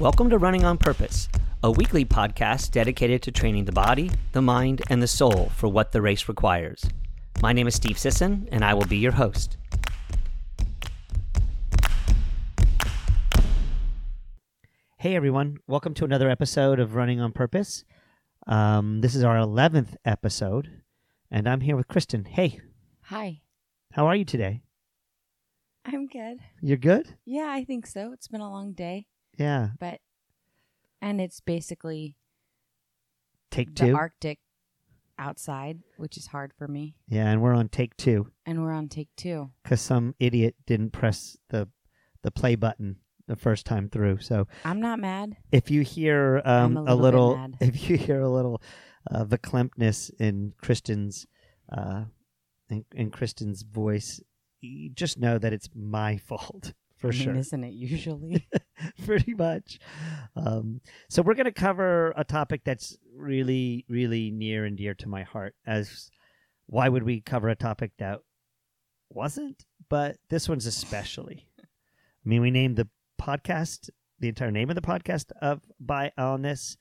Welcome to Running on Purpose, a weekly podcast dedicated to training the body, the mind, and the soul for what the race requires. My name is Steve Sisson, and I will be your host. Hey everyone, welcome to another episode of Running on Purpose. Um, this is our 11th episode, and I'm here with Kristen. Hey, Hi. how are you today? I'm good. You're good? Yeah, I think so. It's been a long day, Yeah. but and it's basically Take the two. Arctic outside, which is hard for me. yeah, and we're on take two And we're on take 2. because some idiot didn't press the the play button the first time through. So I'm not mad. if you hear um, a little bit little, if you hear a little uh, verklemtness in Kristen's uh, in, in Kristen's voice, you just know that it's my fault for I mean, sure. isn't it usually? pretty much. Um, so we're going to cover a topic that's really, really near and dear to my heart. As why would we cover a topic that wasn't? But this one's especially. I mean, we named the podcast the entire name of the podcast of by on this,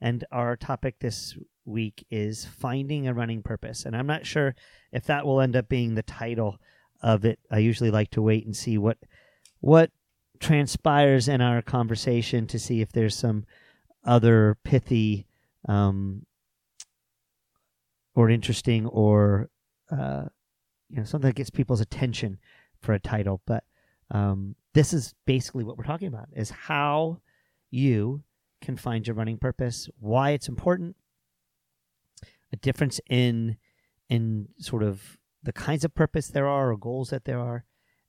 and our topic this week is finding a running purpose. And I'm not sure if that will end up being the title of it. I usually like to wait and see what what transpires in our conversation to see if there's some other pithy um, or interesting or uh, you know something that gets people's attention for a title. But um, this is basically what we're talking about: is how you can find your running purpose, why it's important, a difference in in sort of the kinds of purpose there are or goals that there are,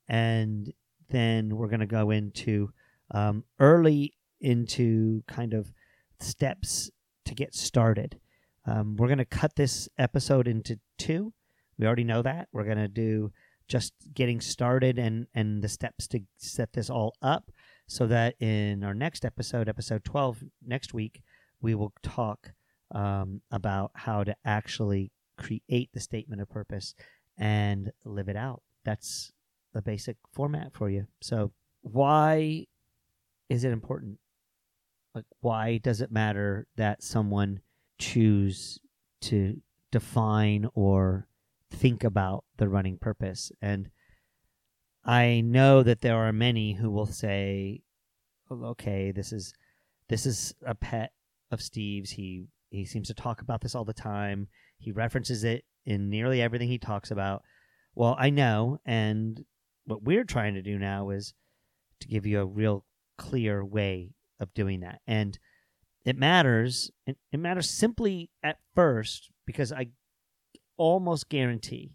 and then we're going to go into um, early into kind of steps to get started. Um, we're going to cut this episode into two. We already know that. We're going to do just getting started and, and the steps to set this all up so that in our next episode, episode 12, next week, we will talk um, about how to actually create the statement of purpose and live it out. That's the basic format for you. So, why is it important? Like, why does it matter that someone choose to define or think about the running purpose? And I know that there are many who will say, "Oh, "Okay, this is this is a pet of Steve's. He he seems to talk about this all the time. He references it in nearly everything he talks about." Well, I know, and what we're trying to do now is to give you a real clear way of doing that. And it matters. It, matters simply at first because I almost guarantee.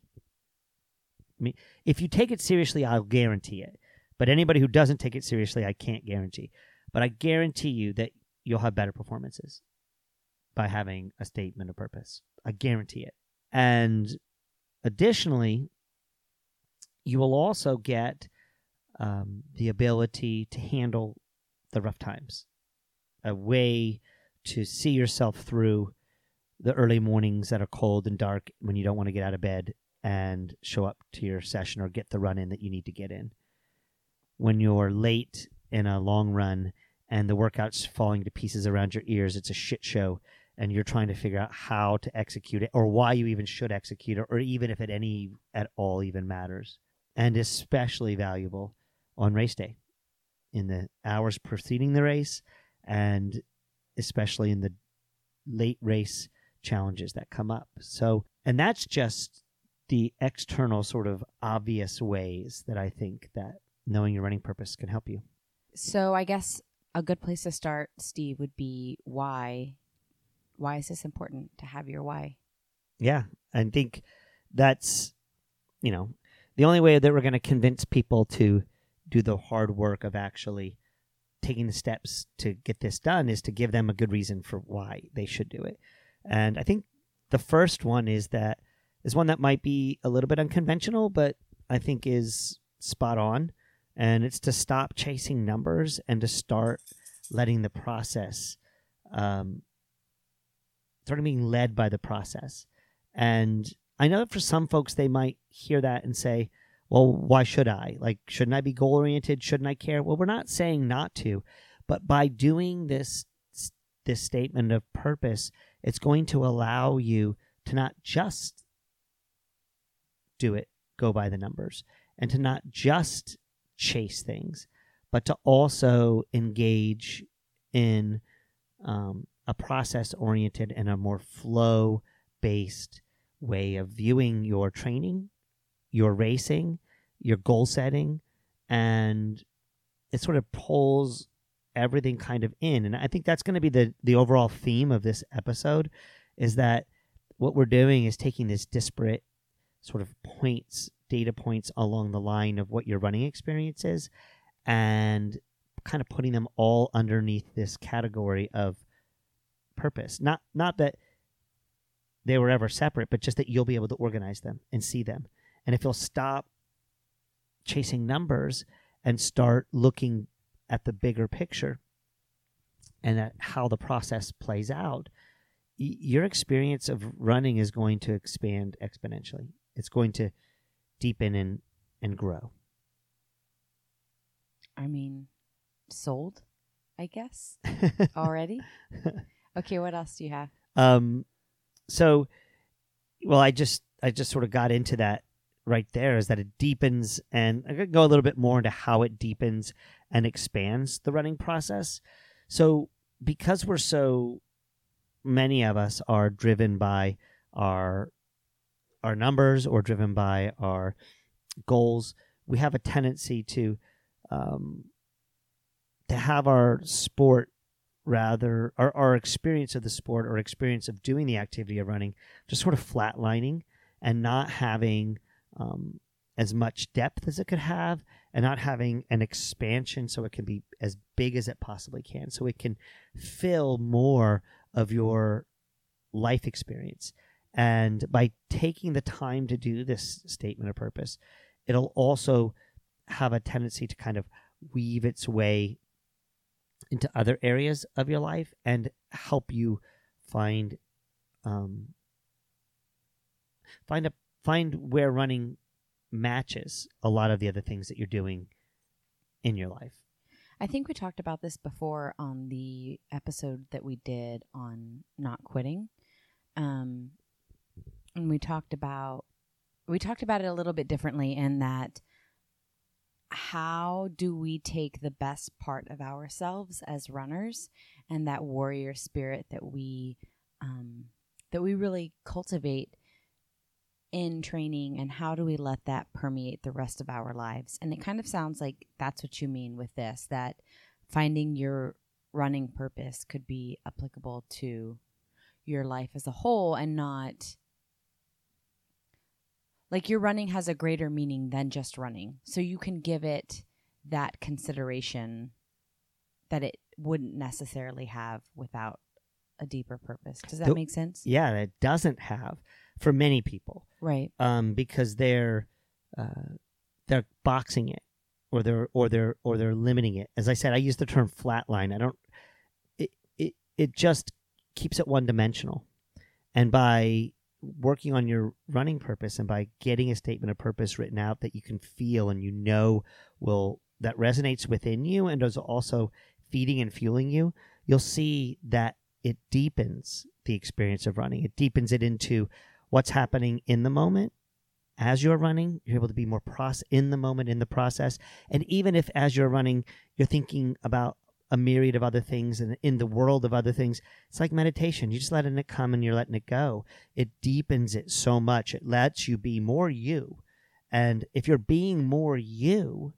I mean, if you take it seriously, I'll guarantee it. But anybody who doesn't take it seriously, I can't guarantee. But I guarantee you that you'll have better performances by having a statement of purpose. I guarantee it. And additionally, you will also get um, the ability to handle the rough times, a way to see yourself through the early mornings that are cold and dark when you don't want to get out of bed and show up to your session or get the run in that you need to get in. When you're late in a long run and the workout's falling to pieces around your ears, it's a shit show and you're trying to figure out how to execute it or why you even should execute it or even if it any at all even matters and especially valuable on race day in the hours preceding the race and especially in the late race challenges that come up so and that's just the external sort of obvious ways that i think that knowing your running purpose can help you so I guess a good place to start, Steve, would be why why is this important to have your why? Yeah, I think that's you know the only way that we're going to convince people to do the hard work of actually taking the steps to get this done is to give them a good reason for why they should do it. And I think the first one is that is one that might be a little bit unconventional, but I think is spot on. And it's to stop chasing numbers and to start letting the process um, sort of being led by the process. And I know that for some folks, they might hear that and say, well, why should I? Like, shouldn't I be goal oriented? Shouldn't I care? Well, we're not saying not to, But by doing this this statement of purpose, it's going to allow you to not just do it, go by the numbers, and to not just chase things, but to also engage in um, a process oriented and a more flow based way of viewing your training, your racing, your goal setting, and it sort of pulls everything kind of in. And I think that's going to be the the overall theme of this episode is that what we're doing is taking this disparate sort of points, data points along the line of what your running experience is and kind of putting them all underneath this category of purpose. Not not that they were ever separate, but just that you'll be able to organize them and see them. And if you'll stop chasing numbers and start looking at the bigger picture and at how the process plays out, y- your experience of running is going to expand exponentially. It's going to deepen and, and grow. I mean, sold, I guess, already. okay, what else do you have? Um, so, well, I just I just sort of got into that right there is that it deepens, and I could go a little bit more into how it deepens and expands the running process. So, because we're so many of us are driven by our our numbers or driven by our goals, we have a tendency to um, to have our sport rather our, our experience of the sport or experience of doing the activity of running just sort of flatlining and not having um, as much depth as it could have and not having an expansion so it can be as big as it possibly can. So it can fill more of your life experience. And by taking the time to do this statement of purpose it'll also have a tendency to kind of weave its way into other areas of your life and help you find um, find a find where running matches a lot of the other things that you're doing in your life. I think we talked about this before on the episode that we did on not quitting. Um, and we talked about we talked about it a little bit differently in that how do we take the best part of ourselves as runners and that warrior spirit that we um, that we really cultivate in training? And how do we let that permeate the rest of our lives? And it kind of sounds like that's what you mean with this that finding your running purpose could be applicable to your life as a whole and not like your running has a greater meaning than just running. So you can give it that consideration that it wouldn't necessarily have without a deeper purpose. Does that The- make sense? Yeah, it doesn't have for many people Right. um, because they're uh, they're boxing it or they're or they're or they're limiting it. As I said, I use the term flatline. I don't. It it it just keeps it one dimensional, and by working on your running purpose and by getting a statement of purpose written out that you can feel and you know will that resonates within you and is also feeding and fueling you, you'll see that it deepens the experience of running. It deepens it into what's happening in the moment as you're running. You're able to be more process in the moment in the process, and even if as you're running, you're thinking about a myriad of other things and in the world of other things. It's like meditation. You're just letting it come and you're letting it go. It deepens it so much. It lets you be more you. And if you're being more you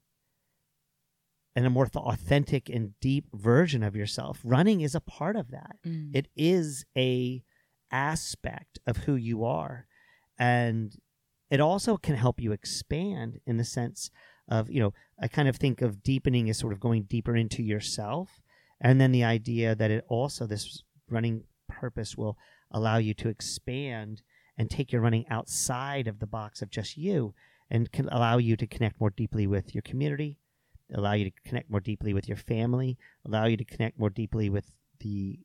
and a more authentic and deep version of yourself, running is a part of that. Mm. It is a aspect of who you are. And it also can help you expand in the sense of, you know, I kind of think of deepening as sort of going deeper into yourself. And then the idea that it also, this running purpose will allow you to expand and take your running outside of the box of just you and can allow you to connect more deeply with your community, allow you to connect more deeply with your family, allow you to connect more deeply with the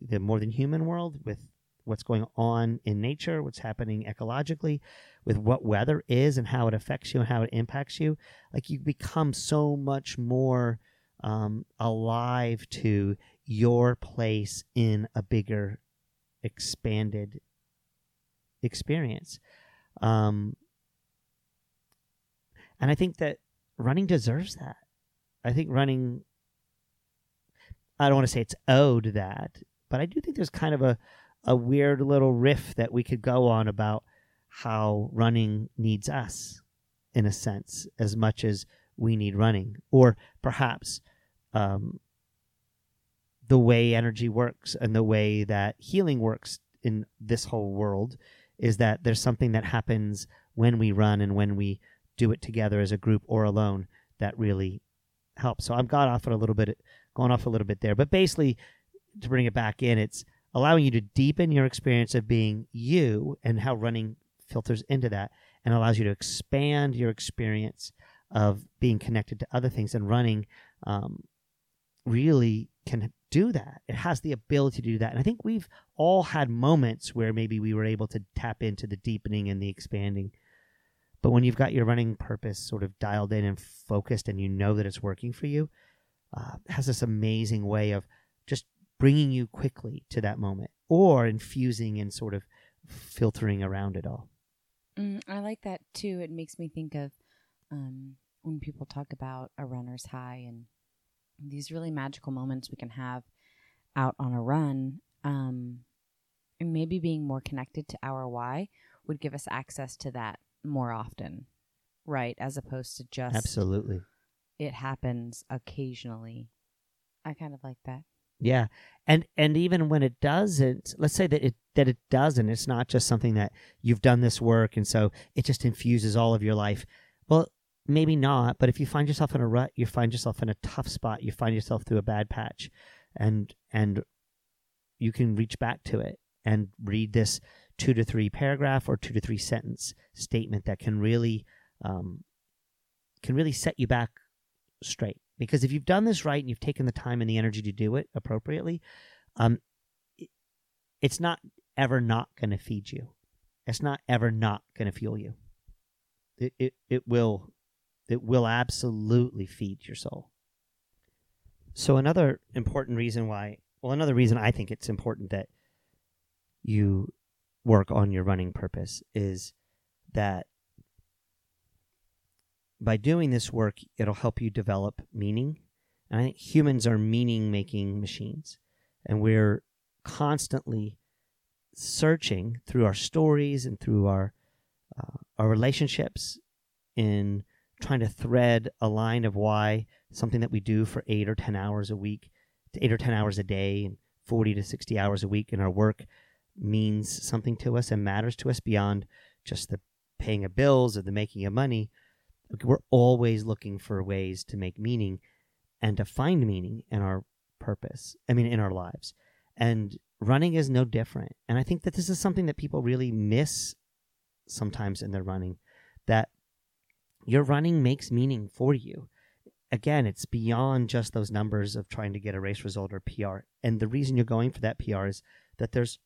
the more than human world, with what's going on in nature, what's happening ecologically, with what weather is and how it affects you and how it impacts you. Like you become so much more um, alive to your place in a bigger, expanded experience. Um, and I think that running deserves that. I think running, I don't want to say it's owed that, but I do think there's kind of a, a weird little riff that we could go on about how running needs us in a sense as much as we need running or perhaps um, the way energy works and the way that healing works in this whole world is that there's something that happens when we run and when we do it together as a group or alone that really helps. So I've got off it a little bit, going off a little bit there, but basically to bring it back in, it's allowing you to deepen your experience of being you and how running filters into that and allows you to expand your experience of being connected to other things and running um, really can do that. It has the ability to do that. And I think we've all had moments where maybe we were able to tap into the deepening and the expanding. But when you've got your running purpose sort of dialed in and focused and you know that it's working for you, uh, has this amazing way of just bringing you quickly to that moment or infusing and sort of filtering around it all. Mm, I like that too. It makes me think of um, when people talk about a runner's high and these really magical moments we can have out on a run. Um, and maybe being more connected to our why would give us access to that more often, right? As opposed to just Absolutely. it happens occasionally. I kind of like that. Yeah. And and even when it doesn't, let's say that it that it doesn't, it's not just something that you've done this work and so it just infuses all of your life. Well, maybe not, but if you find yourself in a rut, you find yourself in a tough spot, you find yourself through a bad patch and and you can reach back to it and read this two to three paragraph or two to three sentence statement that can really um, can really set you back straight because if you've done this right and you've taken the time and the energy to do it appropriately um, it's not ever not going to feed you. It's not ever not going to fuel you. It, it, it will it will absolutely feed your soul. So another important reason why well another reason i think it's important that you work on your running purpose is that by doing this work, it'll help you develop meaning. And I think humans are meaning making machines. And we're constantly searching through our stories and through our, uh, our relationships in trying to thread a line of why something that we do for eight or 10 hours a week, to eight or 10 hours a day, and 40 to 60 hours a week in our work means something to us and matters to us beyond just the paying of bills or the making of money. We're always looking for ways to make meaning and to find meaning in our purpose. I mean, in our lives. And running is no different. And I think that this is something that people really miss sometimes in their running that your running makes meaning for you. Again, it's beyond just those numbers of trying to get a race result or PR. And the reason you're going for that PR is that there's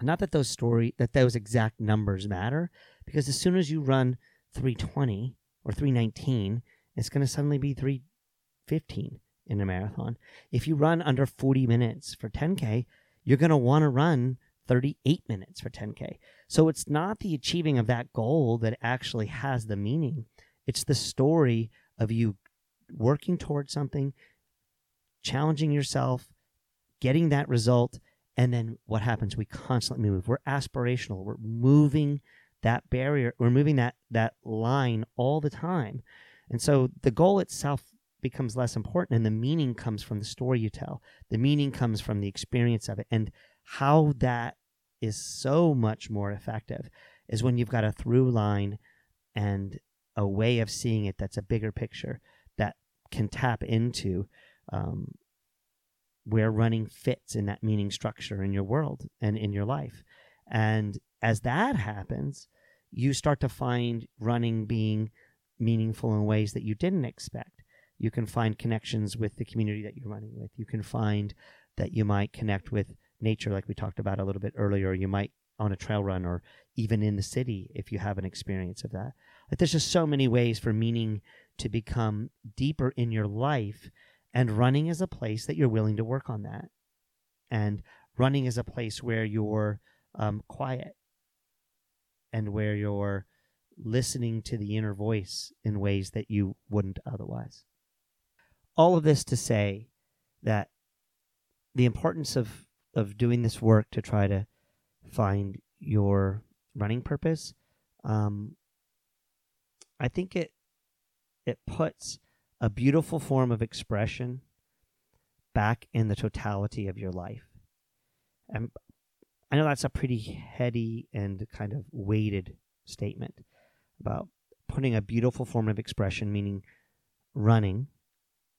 not that those story that those exact numbers matter because as soon as you run 320 or 319 it's going to suddenly be 315 in a marathon if you run under 40 minutes for 10k you're going to want to run 38 minutes for 10k so it's not the achieving of that goal that actually has the meaning it's the story of you working towards something challenging yourself getting that result and then what happens? We constantly move. We're aspirational. We're moving that barrier. We're moving that that line all the time. And so the goal itself becomes less important and the meaning comes from the story you tell. The meaning comes from the experience of it. And how that is so much more effective is when you've got a through line and a way of seeing it that's a bigger picture that can tap into um, where running fits in that meaning structure in your world and in your life. And as that happens, you start to find running being meaningful in ways that you didn't expect. You can find connections with the community that you're running with. You can find that you might connect with nature, like we talked about a little bit earlier. You might on a trail run or even in the city if you have an experience of that. Like there's just so many ways for meaning to become deeper in your life And running is a place that you're willing to work on that. And running is a place where you're um, quiet and where you're listening to the inner voice in ways that you wouldn't otherwise. All of this to say that the importance of, of doing this work to try to find your running purpose, um, I think it it puts a beautiful form of expression back in the totality of your life. And I know that's a pretty heady and kind of weighted statement about putting a beautiful form of expression, meaning running,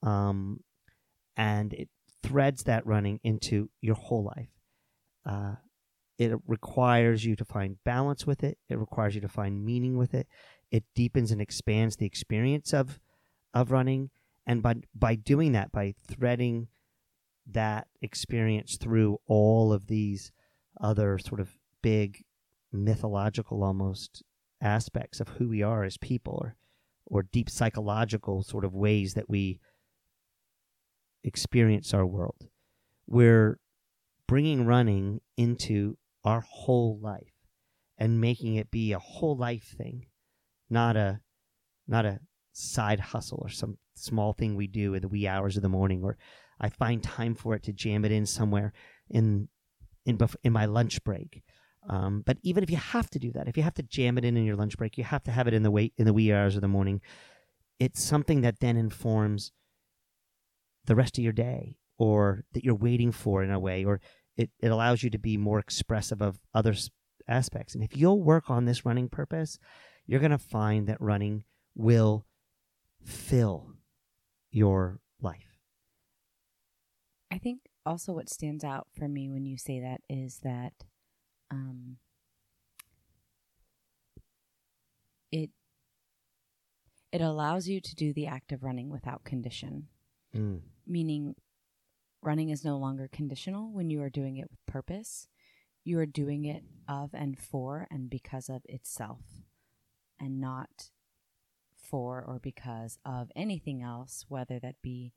um, and it threads that running into your whole life. Uh, it requires you to find balance with it. It requires you to find meaning with it. It deepens and expands the experience of of running, and by by doing that, by threading that experience through all of these other sort of big mythological almost aspects of who we are as people or or deep psychological sort of ways that we experience our world. We're bringing running into our whole life and making it be a whole life thing, not a not a side hustle or some small thing we do in the wee hours of the morning or I find time for it to jam it in somewhere in in in my lunch break. Um, but even if you have to do that, if you have to jam it in in your lunch break, you have to have it in the wait in the wee hours of the morning. It's something that then informs the rest of your day, or that you're waiting for in a way, or it, it allows you to be more expressive of other aspects. And if you'll work on this running purpose, you're going to find that running will fill your life. I think also what stands out for me when you say that is that um, it it allows you to do the act of running without condition. Mm. Meaning running is no longer conditional when you are doing it with purpose. You are doing it of and for and because of itself and not for or because of anything else, whether that be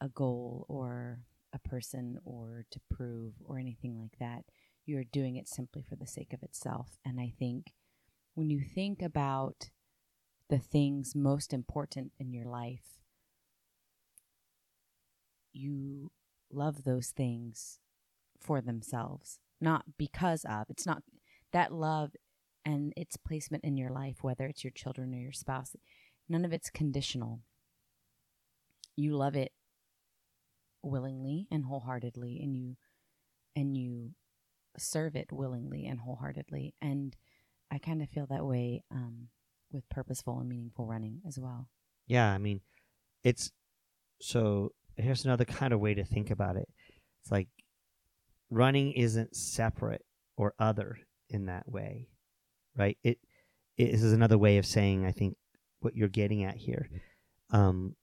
a goal or a person or to prove or anything like that. You're doing it simply for the sake of itself. And I think when you think about the things most important in your life, you love those things for themselves, not because of. It's not that love and its placement in your life, whether it's your children or your spouse, none of it's conditional. You love it willingly and wholeheartedly and you and you serve it willingly and wholeheartedly. And i kind of feel that way um, with purposeful and meaningful running as well. Yeah i mean it's so here's another kind of way to think about it. It's like running isn't separate or other in that way right? It, it this is another way of saying i think what you're getting at here. Um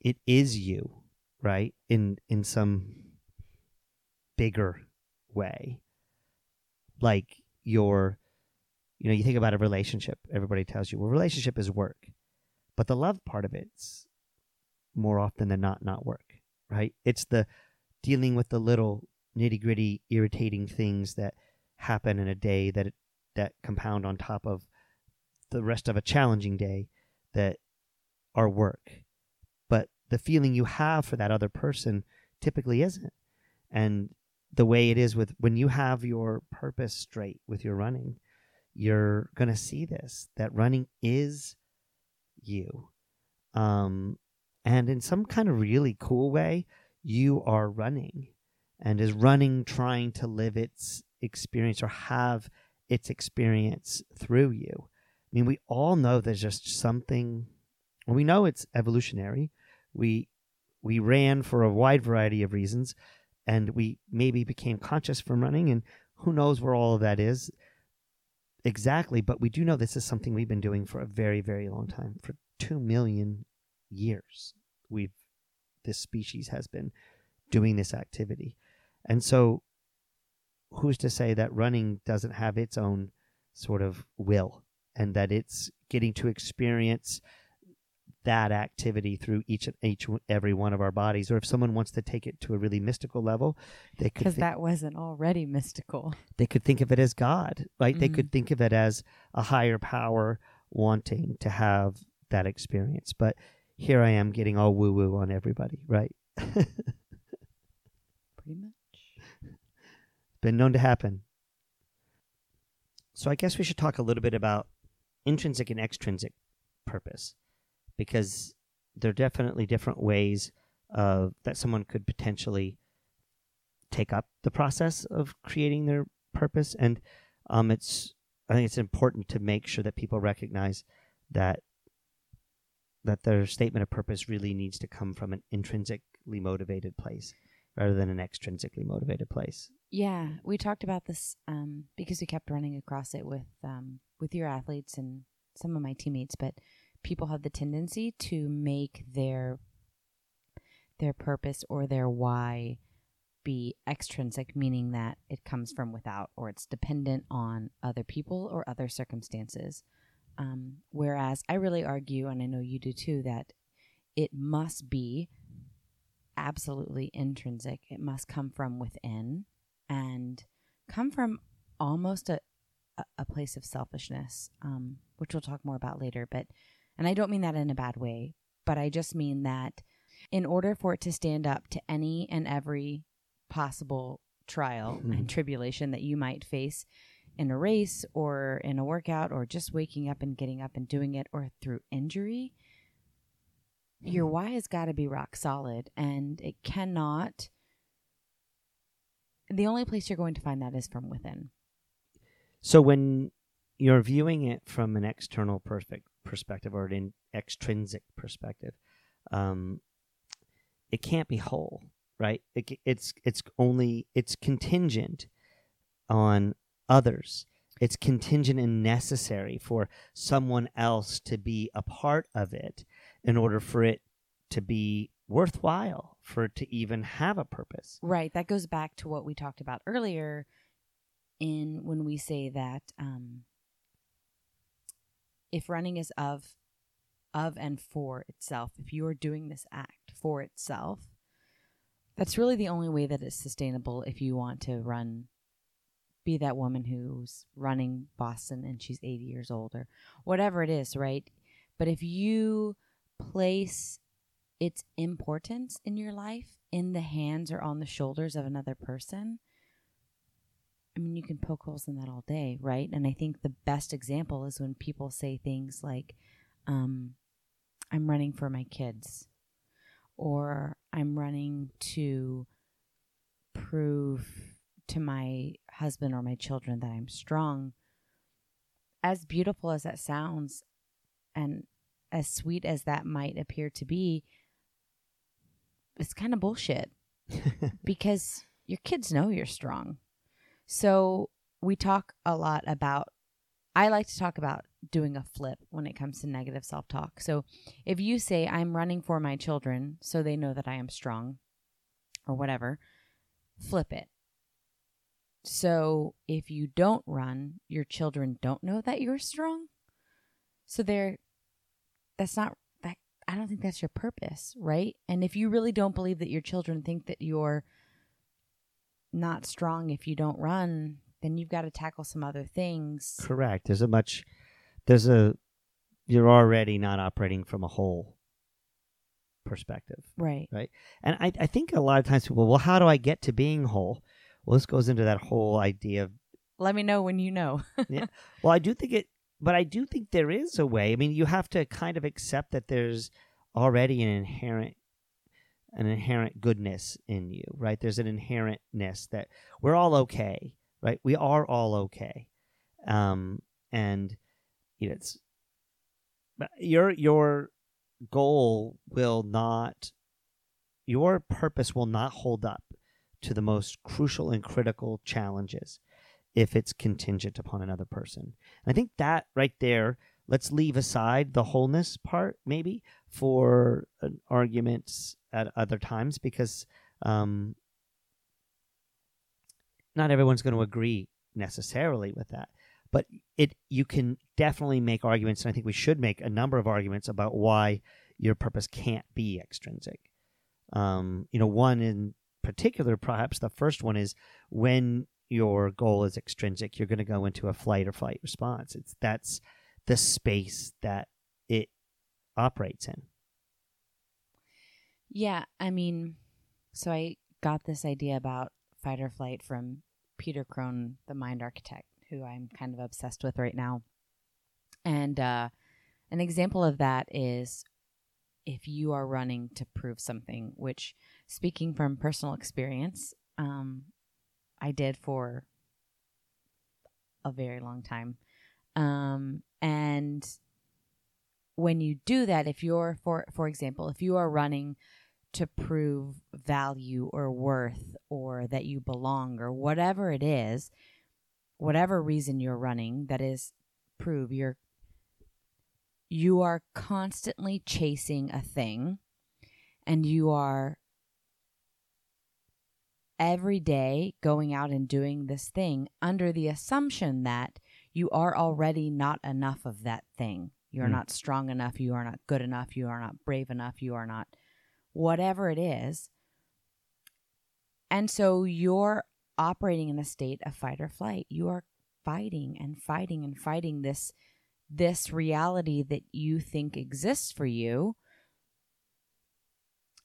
it is you right? In in some bigger way. Like your you know, you think about a relationship, everybody tells you, well, relationship is work. But the love part of it's more often than not not work, right? It's the dealing with the little nitty gritty, irritating things that happen in a day that that compound on top of the rest of a challenging day that are work the feeling you have for that other person typically isn't. And the way it is with when you have your purpose straight with your running, you're going to see this that running is you. Um, and in some kind of really cool way, you are running and is running trying to live its experience or have its experience through you. I mean, we all know there's just something, we know it's evolutionary we we ran for a wide variety of reasons and we maybe became conscious from running and who knows where all of that is exactly but we do know this is something we've been doing for a very very long time for 2 million years we've this species has been doing this activity. And so who's to say that running doesn't have its own sort of will and that it's getting to experience that activity through each and each every one of our bodies. Or if someone wants to take it to a really mystical level, they could Because that wasn't already mystical. they could think of it as God, right? They Mhm. could think of it as a higher power wanting to have that experience. But here I am getting all woo woo on everybody, right? Pretty much. Been known to happen. So I guess we should talk a little bit about intrinsic and extrinsic purpose because there are definitely different ways of that someone could potentially take up the process of creating their purpose and um, it's I think it's important to make sure that people recognize that that their statement of purpose really needs to come from an intrinsically motivated place rather than an extrinsically motivated place. Yeah, we talked about this um, because we kept running across it with um, with your athletes and some of my teammates. But people have the tendency to make their their purpose or their why be extrinsic, meaning that it comes from without or it's dependent on other people or other circumstances. Um, whereas I really argue, and I know you do too, that it must be absolutely intrinsic. It must come from within and come from almost a, a, place of selfishness, um, which we'll talk more about later. But, and I don't mean that in a bad way, but I just mean that in order for it to stand up to any and every possible trial Mhm. and tribulation that you might face in a race or in a workout or just waking up and getting up and doing it or through injury, your why has got to be rock solid and it cannot the only place you're going to find that is from within So when you're viewing it from an external perfect perspective or an extrinsic perspective, um, it can't be whole, right? It, it's it's only it's contingent on others. It's contingent and necessary for someone else to be a part of it in order for it to be worthwhile, for it to even have a purpose. right that goes back to what we talked about earlier in when we say that um, if running is of of and for itself if you are doing this act for itself that's really the only way that it's sustainable if you want to run be that woman who's running Boston and she's 80 years old or whatever it is, right? But if you place its importance in your life in the hands or on the shoulders of another person, I mean, you can poke holes in that all day, right? And I think the best example is when people say things like, um, I'm running for my kids, or I'm running to prove to my husband or my children that I'm strong. As beautiful as that sounds, and as sweet as that might appear to be, it's kind of bullshit because your kids know you're strong. So we talk a lot about, I like to talk about doing a flip when it comes to negative self talk. So if you say, I'm running for my children so they know that I am strong or whatever, flip it. So if you don't run, your children don't know that you're strong. So they're, that's not, that, I don't think that's your purpose, right? And if you really don't believe that your children think that you're not strong if you don't run, then you've got to tackle some other things. Correct. There's a much, there's a, you're already not operating from a whole perspective. Right. Right. And I, I think a lot of times people, well, how do I get to being whole? Well, this goes into that whole idea of, Let me know when you know. yeah. well, I do think it, but I do think there is a way. I mean, you have to kind of accept that there's already an inherent, an inherent goodness in you, right? There's an inherentness that we're all okay, right? We are all okay. Um, and, you know, it's, your, your goal will not, your purpose will not hold up to the most crucial and critical challenges if it's contingent upon another person. And I think that right there, let's leave aside the wholeness part maybe for an arguments at other times because um, not everyone's going to agree necessarily with that. But it you can definitely make arguments, and I think we should make a number of arguments about why your purpose can't be extrinsic. Um, you know, one in particular, perhaps the first one is when your goal is extrinsic, you're going to go into a flight or flight response. It's that's the space that it operates in. Yeah, I mean, so I got this idea about fight or flight from Peter Crone, the mind architect, who I'm kind of obsessed with right now. And uh, an example of that is if you are running to prove something, which, speaking from personal experience, um, I did for a very long time. Um, and when you do that, if you're, for for example, if you are running to prove value or worth or that you belong or whatever it is, whatever reason you're running, that is prove you're you are constantly chasing a thing and you are every day going out and doing this thing under the assumption that you are already not enough of that thing. You're mm. not strong enough. You are not good enough. You are not brave enough. You are not whatever it is. And so you're operating in a state of fight or flight. You are fighting and fighting and fighting this this reality that you think exists for you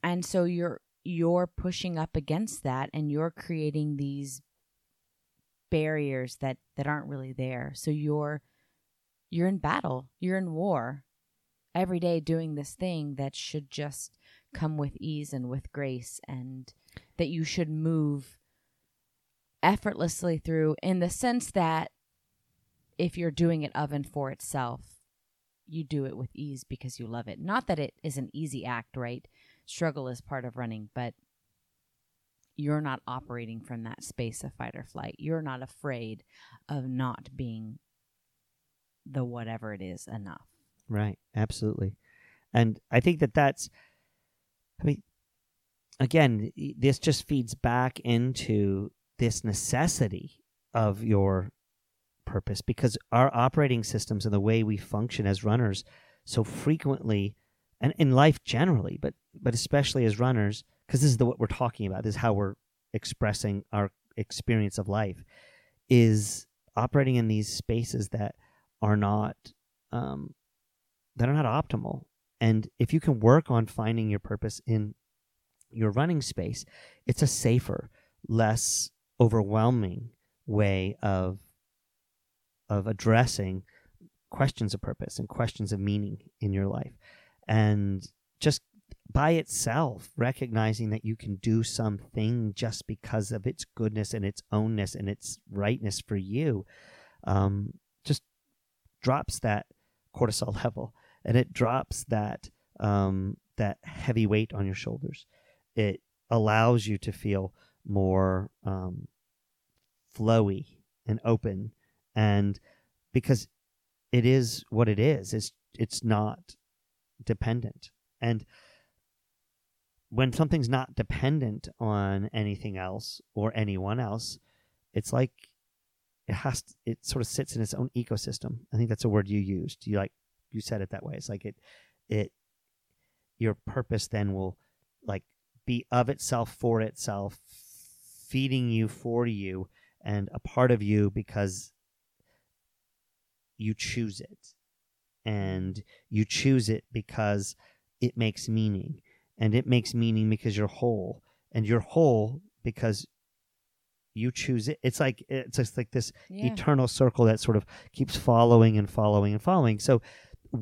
and so you're you're pushing up against that and you're creating these barriers that that aren't really there so you're you're in battle you're in war every day doing this thing that should just come with ease and with grace and that you should move effortlessly through in the sense that if you're doing it of and for itself, you do it with ease because you love it. Not that it is an easy act, right? Struggle is part of running, but you're not operating from that space of fight or flight. You're not afraid of not being the whatever it is enough. Right, absolutely. And I think that that's, I mean, again, this just feeds back into this necessity of your purpose because our operating systems and the way we function as runners so frequently and in life generally but but especially as runners because this is the what we're talking about this is how we're expressing our experience of life is operating in these spaces that are not um, that are not optimal and if you can work on finding your purpose in your running space it's a safer less overwhelming way of of addressing questions of purpose and questions of meaning in your life. And just by itself, recognizing that you can do something just because of its goodness and its ownness and its rightness for you, um, just drops that cortisol level and it drops that um, that heavy weight on your shoulders. It allows you to feel more um, flowy and open and because it is what it is it's it's not dependent. And when something's not dependent on anything else or anyone else it's like it has to, it sort of sits in its own ecosystem. I think that's a word you used. You like you said it that way it's like it it your purpose then will like be of itself for itself feeding you for you and a part of you because you choose it. And you choose it because it makes meaning. And it makes meaning because you're whole. And you're whole because you choose it. It's like it's just like this yeah. eternal circle that sort of keeps following and following and following. So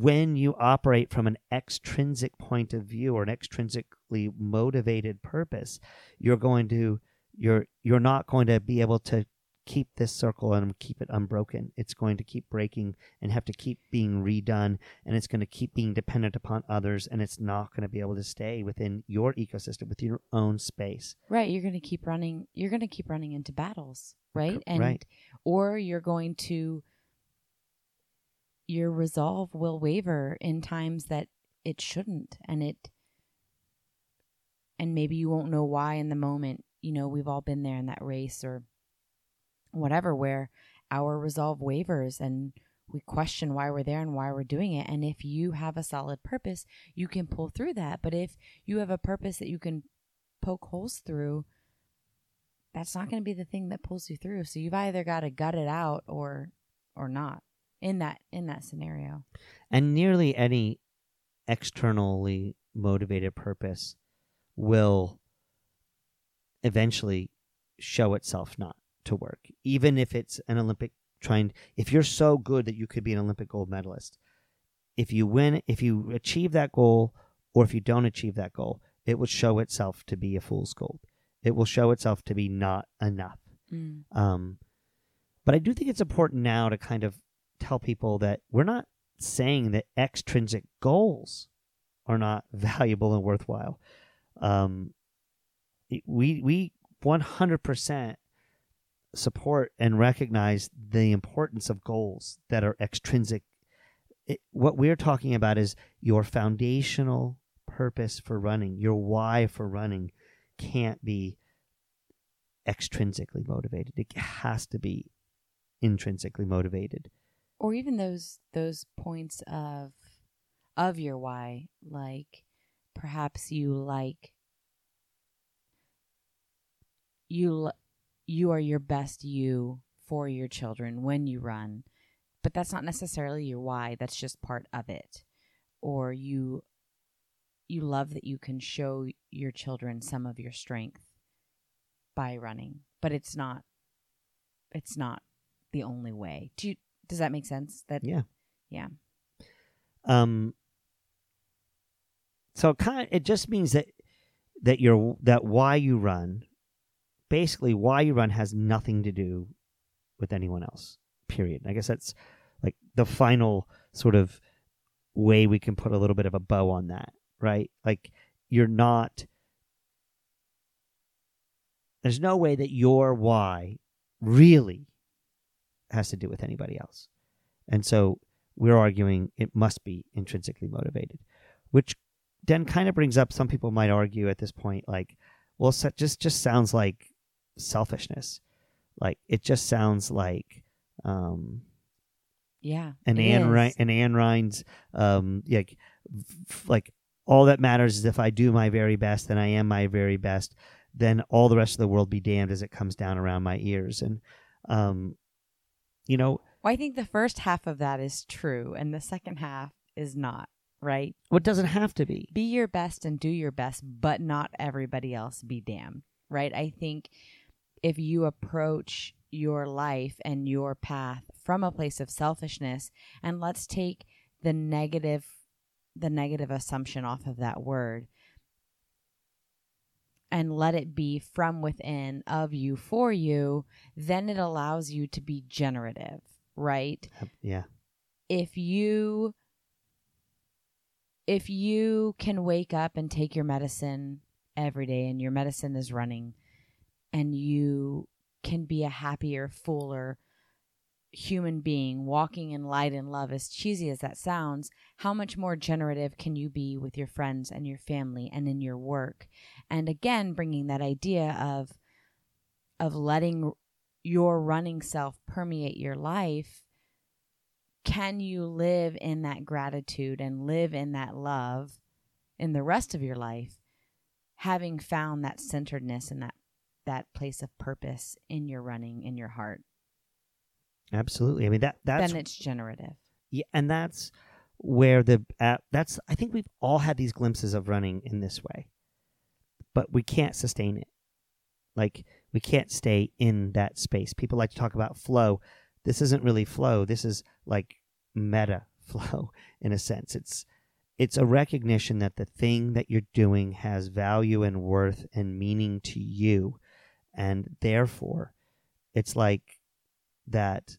when you operate from an extrinsic point of view or an extrinsically motivated purpose, you're going to you're you're not going to be able to keep this circle and keep it unbroken. It's going to keep breaking and have to keep being redone, and it's going to keep being dependent upon others, and it's not going to be able to stay within your ecosystem, with your own space. Right. You're going to keep running. You're going to keep running into battles, right? And right. or you're going to your resolve will waver in times that it shouldn't, and it. And maybe you won't know why in the moment. You know, we've all been there in that race or whatever, where our resolve wavers and we question why we're there and why we're doing it. And if you have a solid purpose, you can pull through that. But if you have a purpose that you can poke holes through, that's not going to be the thing that pulls you through. So you've either got to gut it out or or not in that in that scenario. And nearly any externally motivated purpose will eventually show itself not to work, even if it's an Olympic trying. If you're so good that you could be an Olympic gold medalist, if you win, if you achieve that goal, or if you don't achieve that goal, it will show itself to be a fool's gold. It will show itself to be not enough. Mm. Um, but I do think it's important now to kind of tell people that we're not saying that extrinsic goals are not valuable and worthwhile. Um, we we one hundred percent support and recognize the importance of goals that are extrinsic. It, what we're talking about is your foundational purpose for running, your why for running, can't be extrinsically motivated. It has to be intrinsically motivated. Or even those those points of of your why like perhaps you like you you are your best you for your children when you run but that's not necessarily your why that's just part of it. Or you you love that you can show your children some of your strength by running but it's not it's not the only way. Do you, does that make sense that Yeah. Yeah. Um. So kind of, it just means that that your that why you run, basically why you run has nothing to do with anyone else. Period. I guess that's like the final sort of way we can put a little bit of a bow on that, right? Like you're not. There's no way that your why really has to do with anybody else. And so we're arguing it must be intrinsically motivated, which then kind of brings up some people might argue at this point, like, well, so just just sounds like selfishness, like it just sounds like um, yeah an Anne is. An Ayn Rand's um, like like all that matters is if I do my very best and I am my very best, then all the rest of the world be damned as it comes down around my ears, and um, you know? Well, i think the first half of that is true and the second half is not right? What doesn't have to be. be your best and do your best but not everybody else be damned right? I think if you approach your life and your path from a place of selfishness and let's take the negative the negative assumption off of that word and let it be from within of you for you then it allows you to be generative right Yeah. if you if you can wake up and take your medicine every day and your medicine is running and you can be a happier fuller human being walking in light and love as cheesy as that sounds how much more generative can you be with your friends and your family and in your work? And again bringing that idea of of letting your running self permeate your life can you live in that gratitude and live in that love in the rest of your life having found that centeredness and that that place of purpose in your running in your heart Absolutely. I mean that that's then it's generative yeah, and that's where the uh, that's I think we've all had these glimpses of running in this way, but we can't sustain it. Like we can't stay in that space. People like to talk about flow. This isn't really flow. This is like meta flow in a sense. It's it's a recognition that the thing that you're doing has value and worth and meaning to you, and therefore, it's like that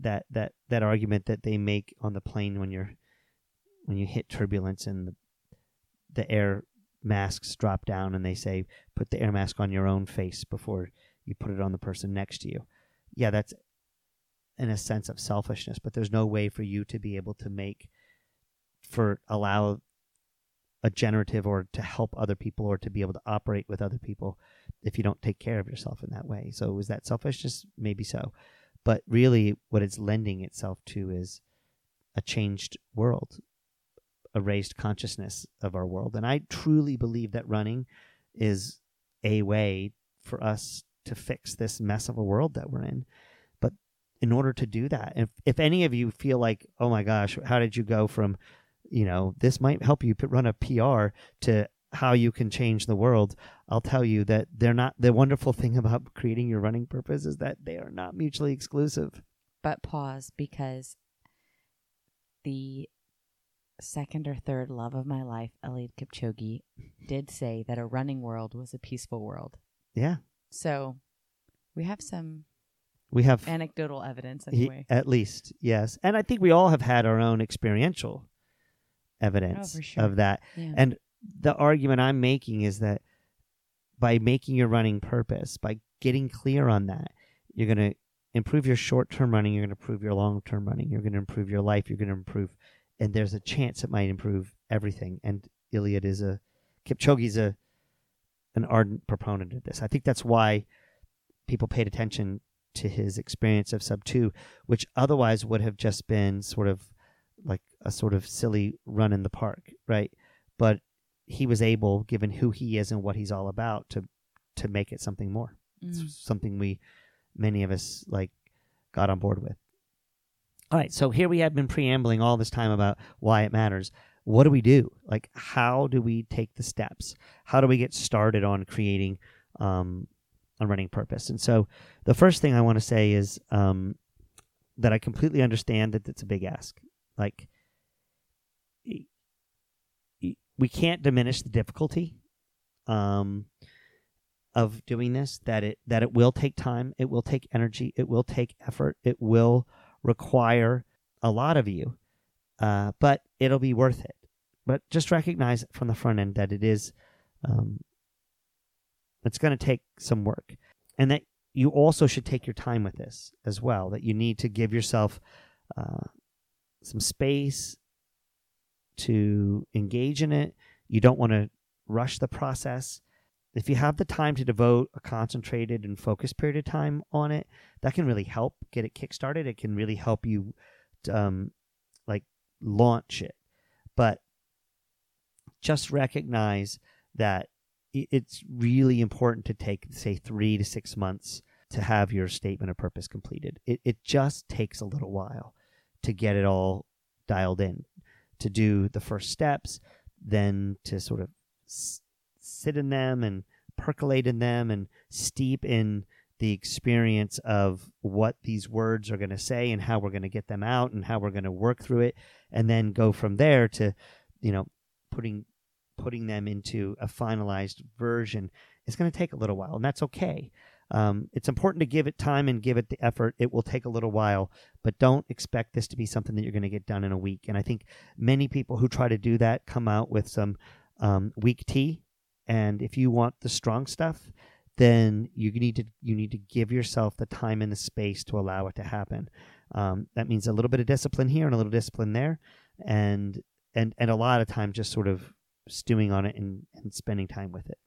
that that that argument that they make on the plane when you're when you hit turbulence and the the air masks drop down and they say put the air mask on your own face before you put it on the person next to you. Yeah, that's in a sense of selfishness, but there's no way for you to be able to make for allow a generative or to help other people or to be able to operate with other people if you don't take care of yourself in that way. So is that selfishness? Maybe so. But really, what it's lending itself to is a changed world, a raised consciousness of our world. And I truly believe that running is a way for us to fix this mess of a world that we're in. But in order to do that, if, if any of you feel like, oh my gosh, how did you go from, you know, this might help you run a PR to how you can change the world, I'll tell you that they're not. The wonderful thing about creating your running purpose is that they are not mutually exclusive. But pause because the second or third love of my life, Eliud Kipchoge, did say that a running world was a peaceful world. Yeah. So we have some we have anecdotal evidence anyway. He, at least, yes. And I think we all have had our own experiential evidence oh, sure. of that. Yeah. And the argument I'm making is that by making your running purpose, by getting clear on that, you're going to improve your short term running, you're going to improve your long term running, you're going to improve your life, you're going to improve, and there's a chance it might improve everything. And Eliud is a, Kipchoge's a, an ardent proponent of this. I think that's why people paid attention to his experience of sub two, which otherwise would have just been sort of like a sort of silly run in the park, right? But he was able, given who he is and what he's all about, to to make it something more. Mm. It's something we, many of us, like got on board with. All right, so here we have been preambling all this time about why it matters. What do we do? Like, how do we take the steps? How do we get started on creating um, a running purpose? And so, the first thing I want to say is um, that I completely understand that it's a big ask. Like, we can't diminish the difficulty um, of doing this. That it that it will take time, it will take energy, it will take effort, it will require a lot of you, uh, but it'll be worth it. But just recognize from the front end that it is, um, it's going to take some work, and that you also should take your time with this as well. That you need to give yourself uh, some space to engage in it. You don't want to rush the process. If you have the time to devote a concentrated and focused period of time on it, that can really help get it kickstarted. It can really help you, um, like launch it. But just recognize that it's really important to take, say, three to six months to have your statement of purpose completed. It it just takes a little while to get it all dialed in to do the first steps, then to sort of s- sit in them and percolate in them and steep in the experience of what these words are going to say and how we're going to get them out and how we're going to work through it and then go from there to you know putting putting them into a finalized version. Is going to take a little while and that's okay um, it's important to give it time and give it the effort. It will take a little while, but don't expect this to be something that you're going to get done in a week. And I think many people who try to do that come out with some um, weak tea. And if you want the strong stuff, then you need to you need to give yourself the time and the space to allow it to happen. Um, that means a little bit of discipline here and a little discipline there, and and and a lot of time just sort of stewing on it and, and spending time with it.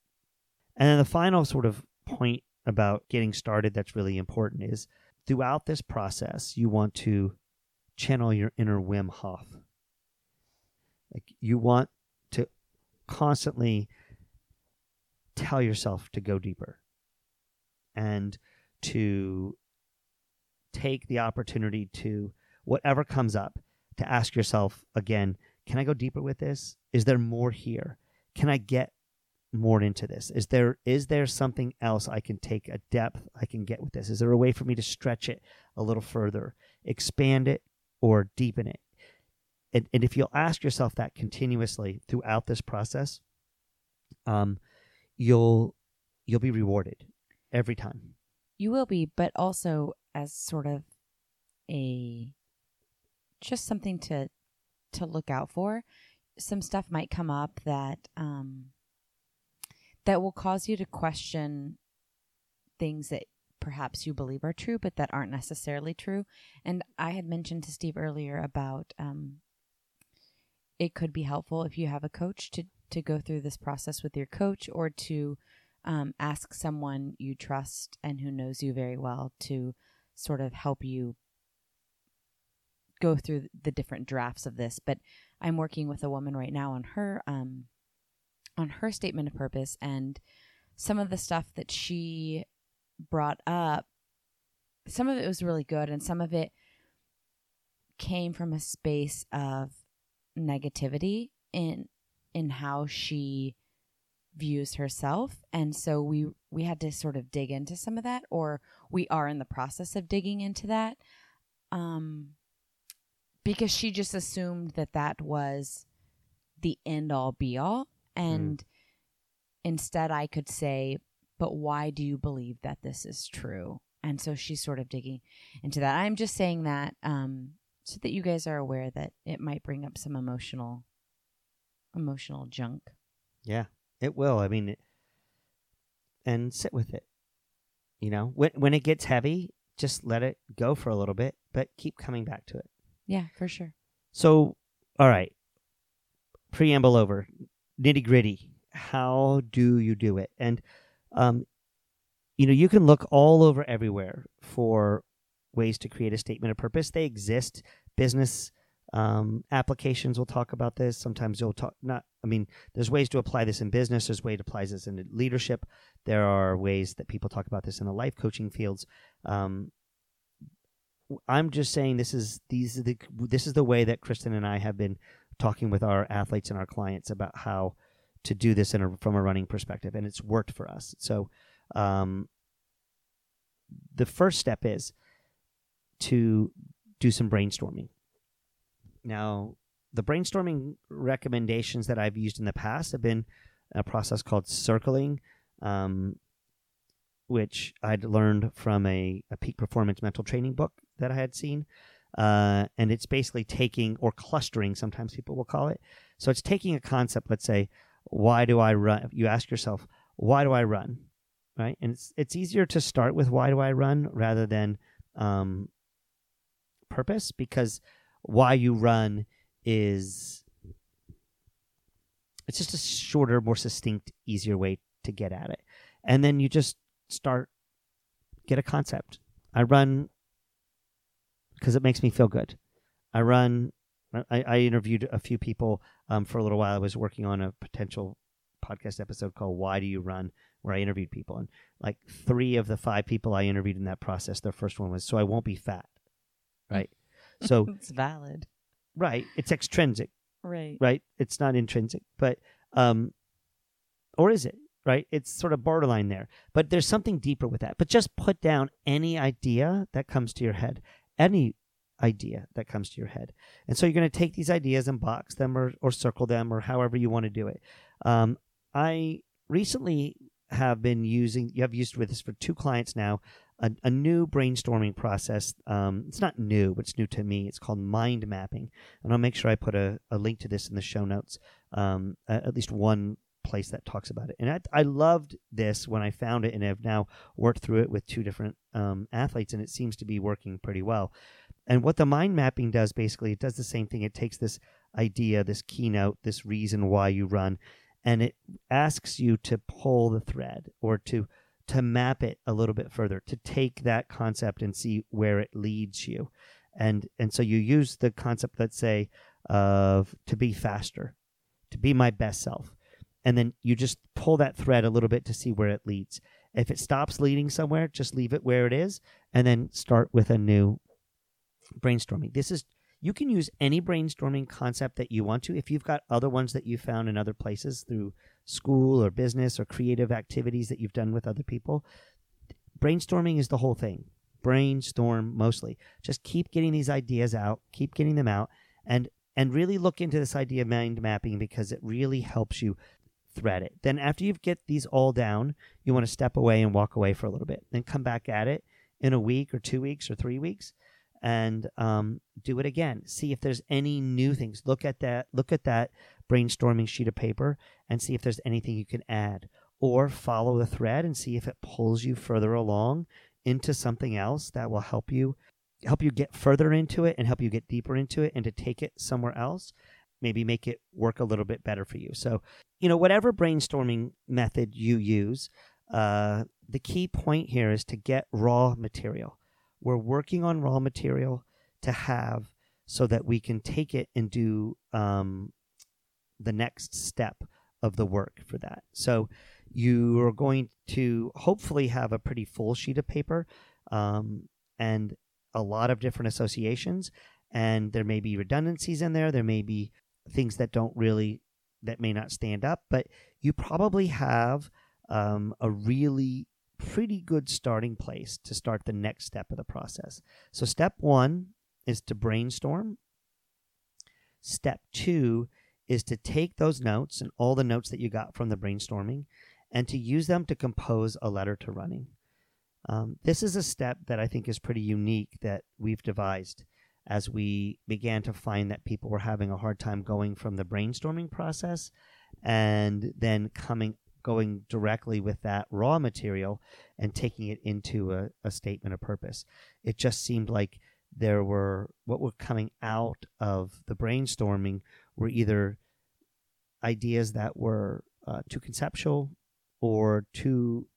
And then the final sort of point about getting started that's really important is throughout this process, you want to channel your inner Wim Hof. Like you want to constantly tell yourself to go deeper and to take the opportunity to whatever comes up to ask yourself again can i go deeper with this is there more here can i get more into this? Is there is there something else I can take a depth I can get with this? Is there a way for me to stretch it a little further, expand it, or deepen it? And, and if you'll ask yourself that continuously throughout this process, um, you'll you'll be rewarded every time. You will be, but also as sort of a just something to to look out for. Some stuff might come up that um, that will cause you to question things that perhaps you believe are true, but that aren't necessarily true. And I had mentioned to Steve earlier about um, it could be helpful if you have a coach to to go through this process with your coach, or to um, ask someone you trust and who knows you very well to sort of help you go through the different drafts of this. But I'm working with a woman right now on her um, on her statement of purpose and some of the stuff that she brought up. Some of it was really good, and some of it came from a space of negativity in in how she views herself and so we we had to sort of dig into some of that or we are in the process of digging into that um because she just assumed that that was the end all be all and mm. instead I could say but why do you believe that this is true and so she's sort of digging into that i'm just saying that um so that you guys are aware that it might bring up some emotional emotional junk. Yeah, it will. I mean, and sit with it. You know, when when it gets heavy, just let it go for a little bit, but keep coming back to it. Yeah, for sure. So, all right. Preamble over. Nitty gritty. How do you do it? And, um, you know, you can look all over everywhere for ways to create a statement of purpose. They exist. Business um, applications will talk about this. Sometimes you'll talk not. I mean, there's ways to apply this in business. There's ways to apply this in leadership. There are ways that people talk about this in the life coaching fields. Um, I'm just saying this is these are the this is the way that Kristen and I have been talking with our athletes and our clients about how to do this a, from a running perspective, and it's worked for us. So, um, the first step is to do some brainstorming. Now, the brainstorming recommendations that I've used in the past have been a process called circling, um, which I'd learned from a, a, peak performance mental training book that I had seen. Uh, and it's basically taking or clustering, sometimes people will call it. So it's taking a concept, let's say, why do I run? You ask yourself, why do I run? Right? And it's, it's easier to start with why do I run rather than um, purpose because why you run is it's just a shorter, more succinct, easier way to get at it. And then you just start get a concept. I run because it makes me feel good. I run. I, I interviewed a few people um, for a little while. I was working on a potential podcast episode called "Why Do You Run," where I interviewed people, and like three of the five people I interviewed in that process, their first one was, "So I won't be fat." Right. So it's valid. Right. It's extrinsic. Right. Right. It's not intrinsic. But um or is it? Right? It's sort of borderline there. But there's something deeper with that. But just put down any idea that comes to your head. Any idea that comes to your head. And so you're going to take these ideas and box them or, or circle them or however you want to do it. Um, I recently have been using, you have used with this for two clients now, a, a new brainstorming process. Um, it's not new, but it's new to me. It's called mind mapping, and I'll make sure I put a, a link to this in the show notes. Um, at, at least one place that talks about it. And I, I, loved this when I found it, and I've now worked through it with two different um, athletes, and it seems to be working pretty well. And what the mind mapping does basically, it does the same thing. It takes this idea, this keynote, this reason why you run, and it asks you to pull the thread or to to map it a little bit further, to take that concept and see where it leads you. And and so you use the concept, let's say, of to be faster, to be my best self. And then you just pull that thread a little bit to see where it leads. If it stops leading somewhere, just leave it where it is and then start with a new brainstorming. This is you can use any brainstorming concept that you want to. If you've got other ones that you found in other places through school or business or creative activities that you've done with other people, brainstorming is the whole thing. Brainstorm mostly. Just keep getting these ideas out, keep getting them out, and and really look into this idea of mind mapping because it really helps you thread it. Then after you get these all down, you want to step away and walk away for a little bit. Then come back at it in a week or two weeks or three weeks and um, do it again. See if there's any new things. Look at that. Look at that brainstorming sheet of paper and see if there's anything you can add, or follow the thread and see if it pulls you further along into something else that will help you help you get further into it and help you get deeper into it and to take it somewhere else maybe make it work a little bit better for you so you know whatever brainstorming method you use uh, the key point here is to get raw material we're working on raw material to have so that we can take it and do um, the next step of the work for that. So you are going to hopefully have a pretty full sheet of paper um, and a lot of different associations. And there may be redundancies in there. There may be things that don't really, that may not stand up, but you probably have um, a really pretty good starting place to start the next step of the process. So, step one is to brainstorm. Step two is to take those notes and all the notes that you got from the brainstorming and to use them to compose a letter to running. Um, this is a step that I think is pretty unique that we've devised as we began to find that people were having a hard time going from the brainstorming process and then coming going directly with that raw material and taking it into a, a statement of purpose. It just seemed like there were what were coming out of the brainstorming were either ideas that were uh, too conceptual or too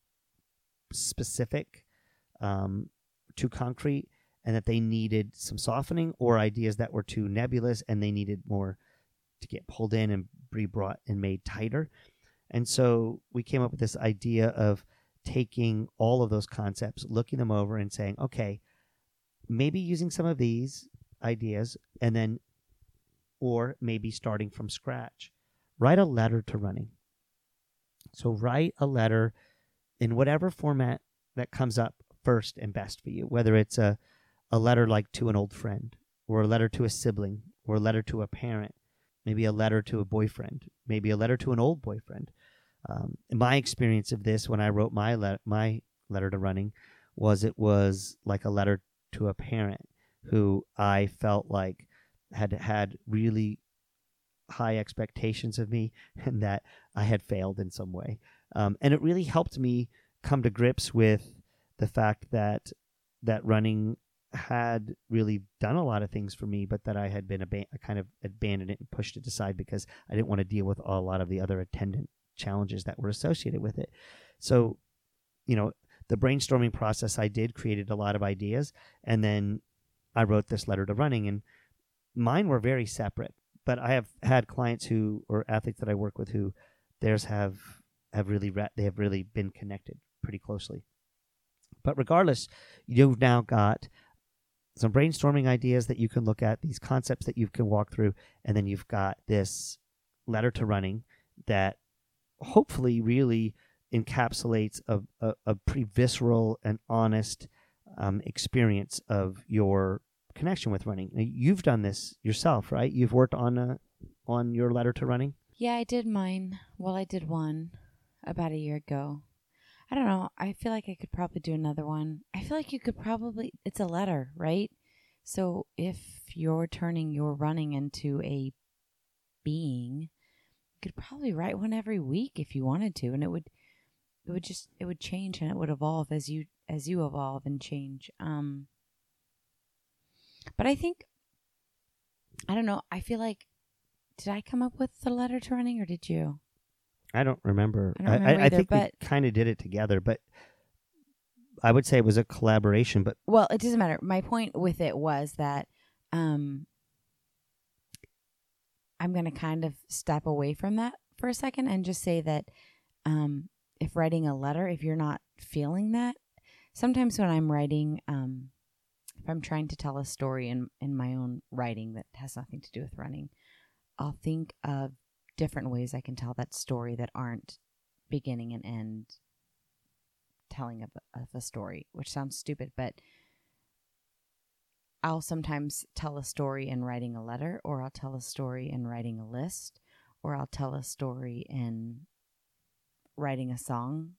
specific, um, too concrete, and that they needed some softening, or ideas that were too nebulous and they needed more to get pulled in and be brought and made tighter. And so we came up with this idea of taking all of those concepts, looking them over, and saying, okay, maybe using some of these ideas, and then, or maybe starting from scratch. Write a letter to running. So write a letter in whatever format that comes up first and best for you, whether it's a, a letter like to an old friend, or a letter to a sibling, or a letter to a parent, maybe a letter to a boyfriend, maybe a letter to an old boyfriend. Um, my experience of this when I wrote my le- my letter to running was it was like a letter to a parent who I felt like had had really high expectations of me and that I had failed in some way. Um, and it really helped me come to grips with the fact that that running had really done a lot of things for me, but that I had been a kind of abandoned it and pushed it aside because I didn't want to deal with a lot of the other attendant challenges that were associated with it. So, you know, the brainstorming process I did created a lot of ideas, and then I wrote this letter to running, and mine were very separate. But I have had clients who or athletes that I work with who theirs have have really re- they have really been connected pretty closely. But regardless, you've now got some brainstorming ideas that you can look at, these concepts that you can walk through, and then you've got this letter to running that hopefully really encapsulates a, a, a pretty visceral and honest um, experience of your connection with running. Now, you've done this yourself, right? You've worked on a, on your letter to running. Yeah, I did mine. Well, I did one about a year ago. I don't know. I feel like I could probably do another one. I feel like you could probably, it's a letter, right? So if you're turning your running into a being, you could probably write one every week if you wanted to, and it would, it would just, it would change and it would evolve as you, as you evolve and change. Um, but I think, I don't know. I feel like, did I come up with the letter to running or did you? I don't remember. I don't remember I, either, think but- we kind of did it together, but I would say it was a collaboration. But Well, it doesn't matter. My point with it was that um, I'm going to kind of step away from that for a second and just say that um, if writing a letter, if you're not feeling that, sometimes when I'm writing, um, if I'm trying to tell a story in, in my own writing that has nothing to do with running, I'll think of different ways I can tell that story that aren't beginning and end telling of, of a story, which sounds stupid, but I'll sometimes tell a story in writing a letter, or I'll tell a story in writing a list, or I'll tell a story in writing a song,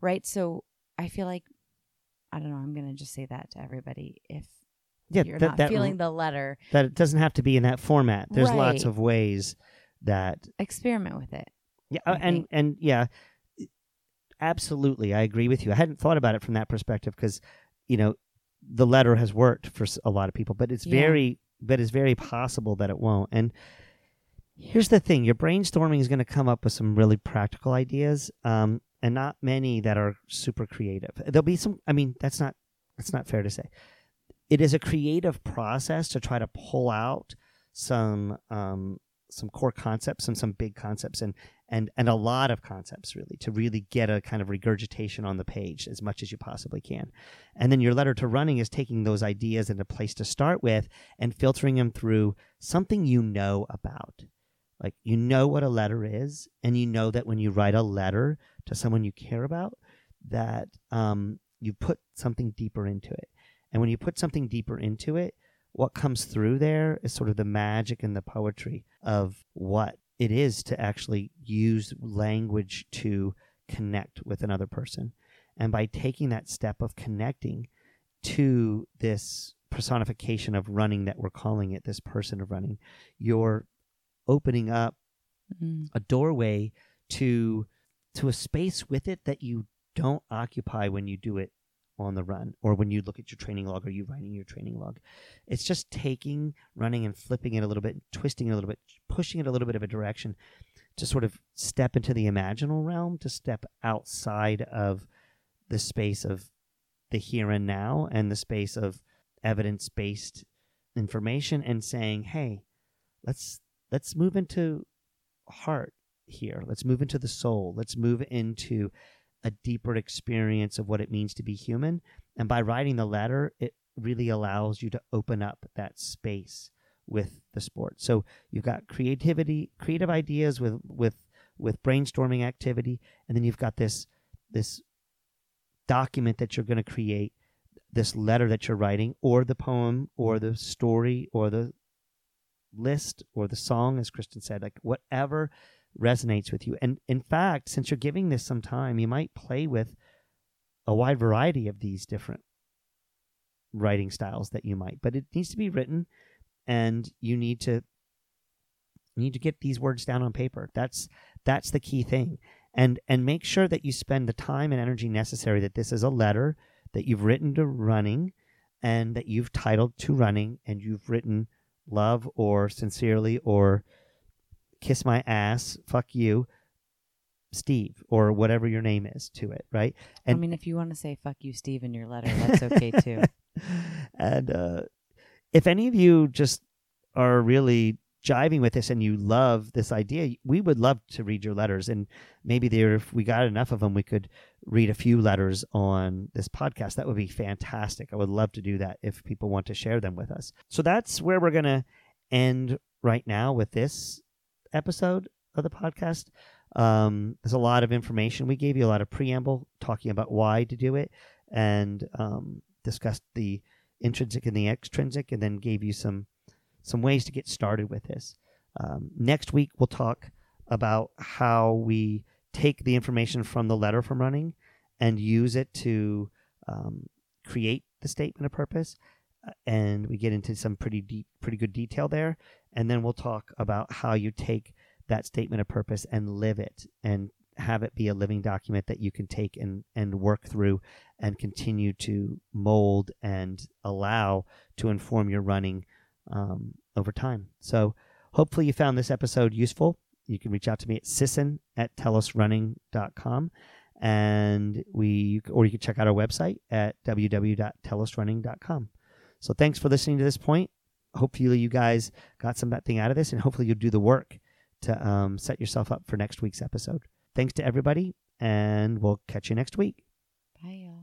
right? So I feel like, I don't know, I'm going to just say that to everybody. If yeah, you're that, not that, feeling the letter, that it doesn't have to be in that format. There's lots of ways that experiment with it. Yeah, uh, and and yeah, absolutely, I agree with you. I hadn't thought about it from that perspective because, you know, the letter has worked for a lot of people, but it's Yeah. very, but it's very possible that it won't. And here's the thing: your brainstorming is going to come up with some really practical ideas, um, and not many that are super creative. There'll be some. I mean, that's not that's not fair to say. it is a creative process to try to pull out some um, some core concepts and some big concepts and and and a lot of concepts really to really get a kind of regurgitation on the page as much as you possibly can. And then your letter to running is taking those ideas and a place to start with and filtering them through something you know about. Like you know what a letter is and you know that when you write a letter to someone you care about that um, you put something deeper into it. And when you put something deeper into it what comes through there is sort of the magic and the poetry of what it is to actually use language to connect with another person. And by taking that step of connecting to this personification of running that we're calling it, this person of running, you're opening up Mm. a doorway to to a space with it that you don't occupy when you do it on the run or when you look at your training log or you writing your training log. It's just taking running and flipping it a little bit, twisting it a little bit, pushing it a little bit of a direction to sort of step into the imaginal realm, to step outside of the space of the here and now and the space of evidence based information and saying, hey, let's let's move into heart here. Let's move into the soul. Let's move into a deeper experience of what it means to be human. And by writing the letter, it really allows you to open up that space with the sport. So you've got creativity, creative ideas with with with brainstorming activity, and then you've got this this document that you're going to create, this letter that you're writing, or the poem, or the story, or the list, or the song, as Kristen said, like whatever resonates with you. And in fact, since you're giving this some time, you might play with a wide variety of these different writing styles that you might, but it needs to be written and you need to you need to get these words down on paper. That's that's the key thing. And and make sure that you spend the time and energy necessary that this is a letter that you've written to running and that you've titled to running and you've written love or sincerely or kiss my ass, fuck you, Steve, or whatever your name is to it, right? I mean, if you want to say "fuck you, Steve" in your letter, that's okay too. and uh, if any of you just are really jiving with this and you love this idea, we would love to read your letters. And maybe there, if we got enough of them, we could read a few letters on this podcast. That would be fantastic. I would love to do that if people want to share them with us. So that's where we're going to end right now with this episode of the podcast. Um, there's a lot of information. We gave you a lot of preamble talking about why to do it and um, discussed the intrinsic and the extrinsic, and then gave you some some ways to get started with this. Um, next week, we'll talk about how we take the information from the letter from running and use it to um, create the statement of purpose. Uh, and we get into some pretty deep, pretty good detail there. And then we'll talk about how you take that statement of purpose and live it and have it be a living document that you can take and, and work through and continue to mold and allow to inform your running um, over time. So hopefully you found this episode useful. You can reach out to me at sisson at tellusrunning.com and we or you can check out our website at www.tellusrunning.com. So thanks for listening to this point. Hopefully you guys got something out of this and hopefully you'll do the work to um, set yourself up for next week's episode. Thanks to everybody and we'll catch you next week. Bye. y'all.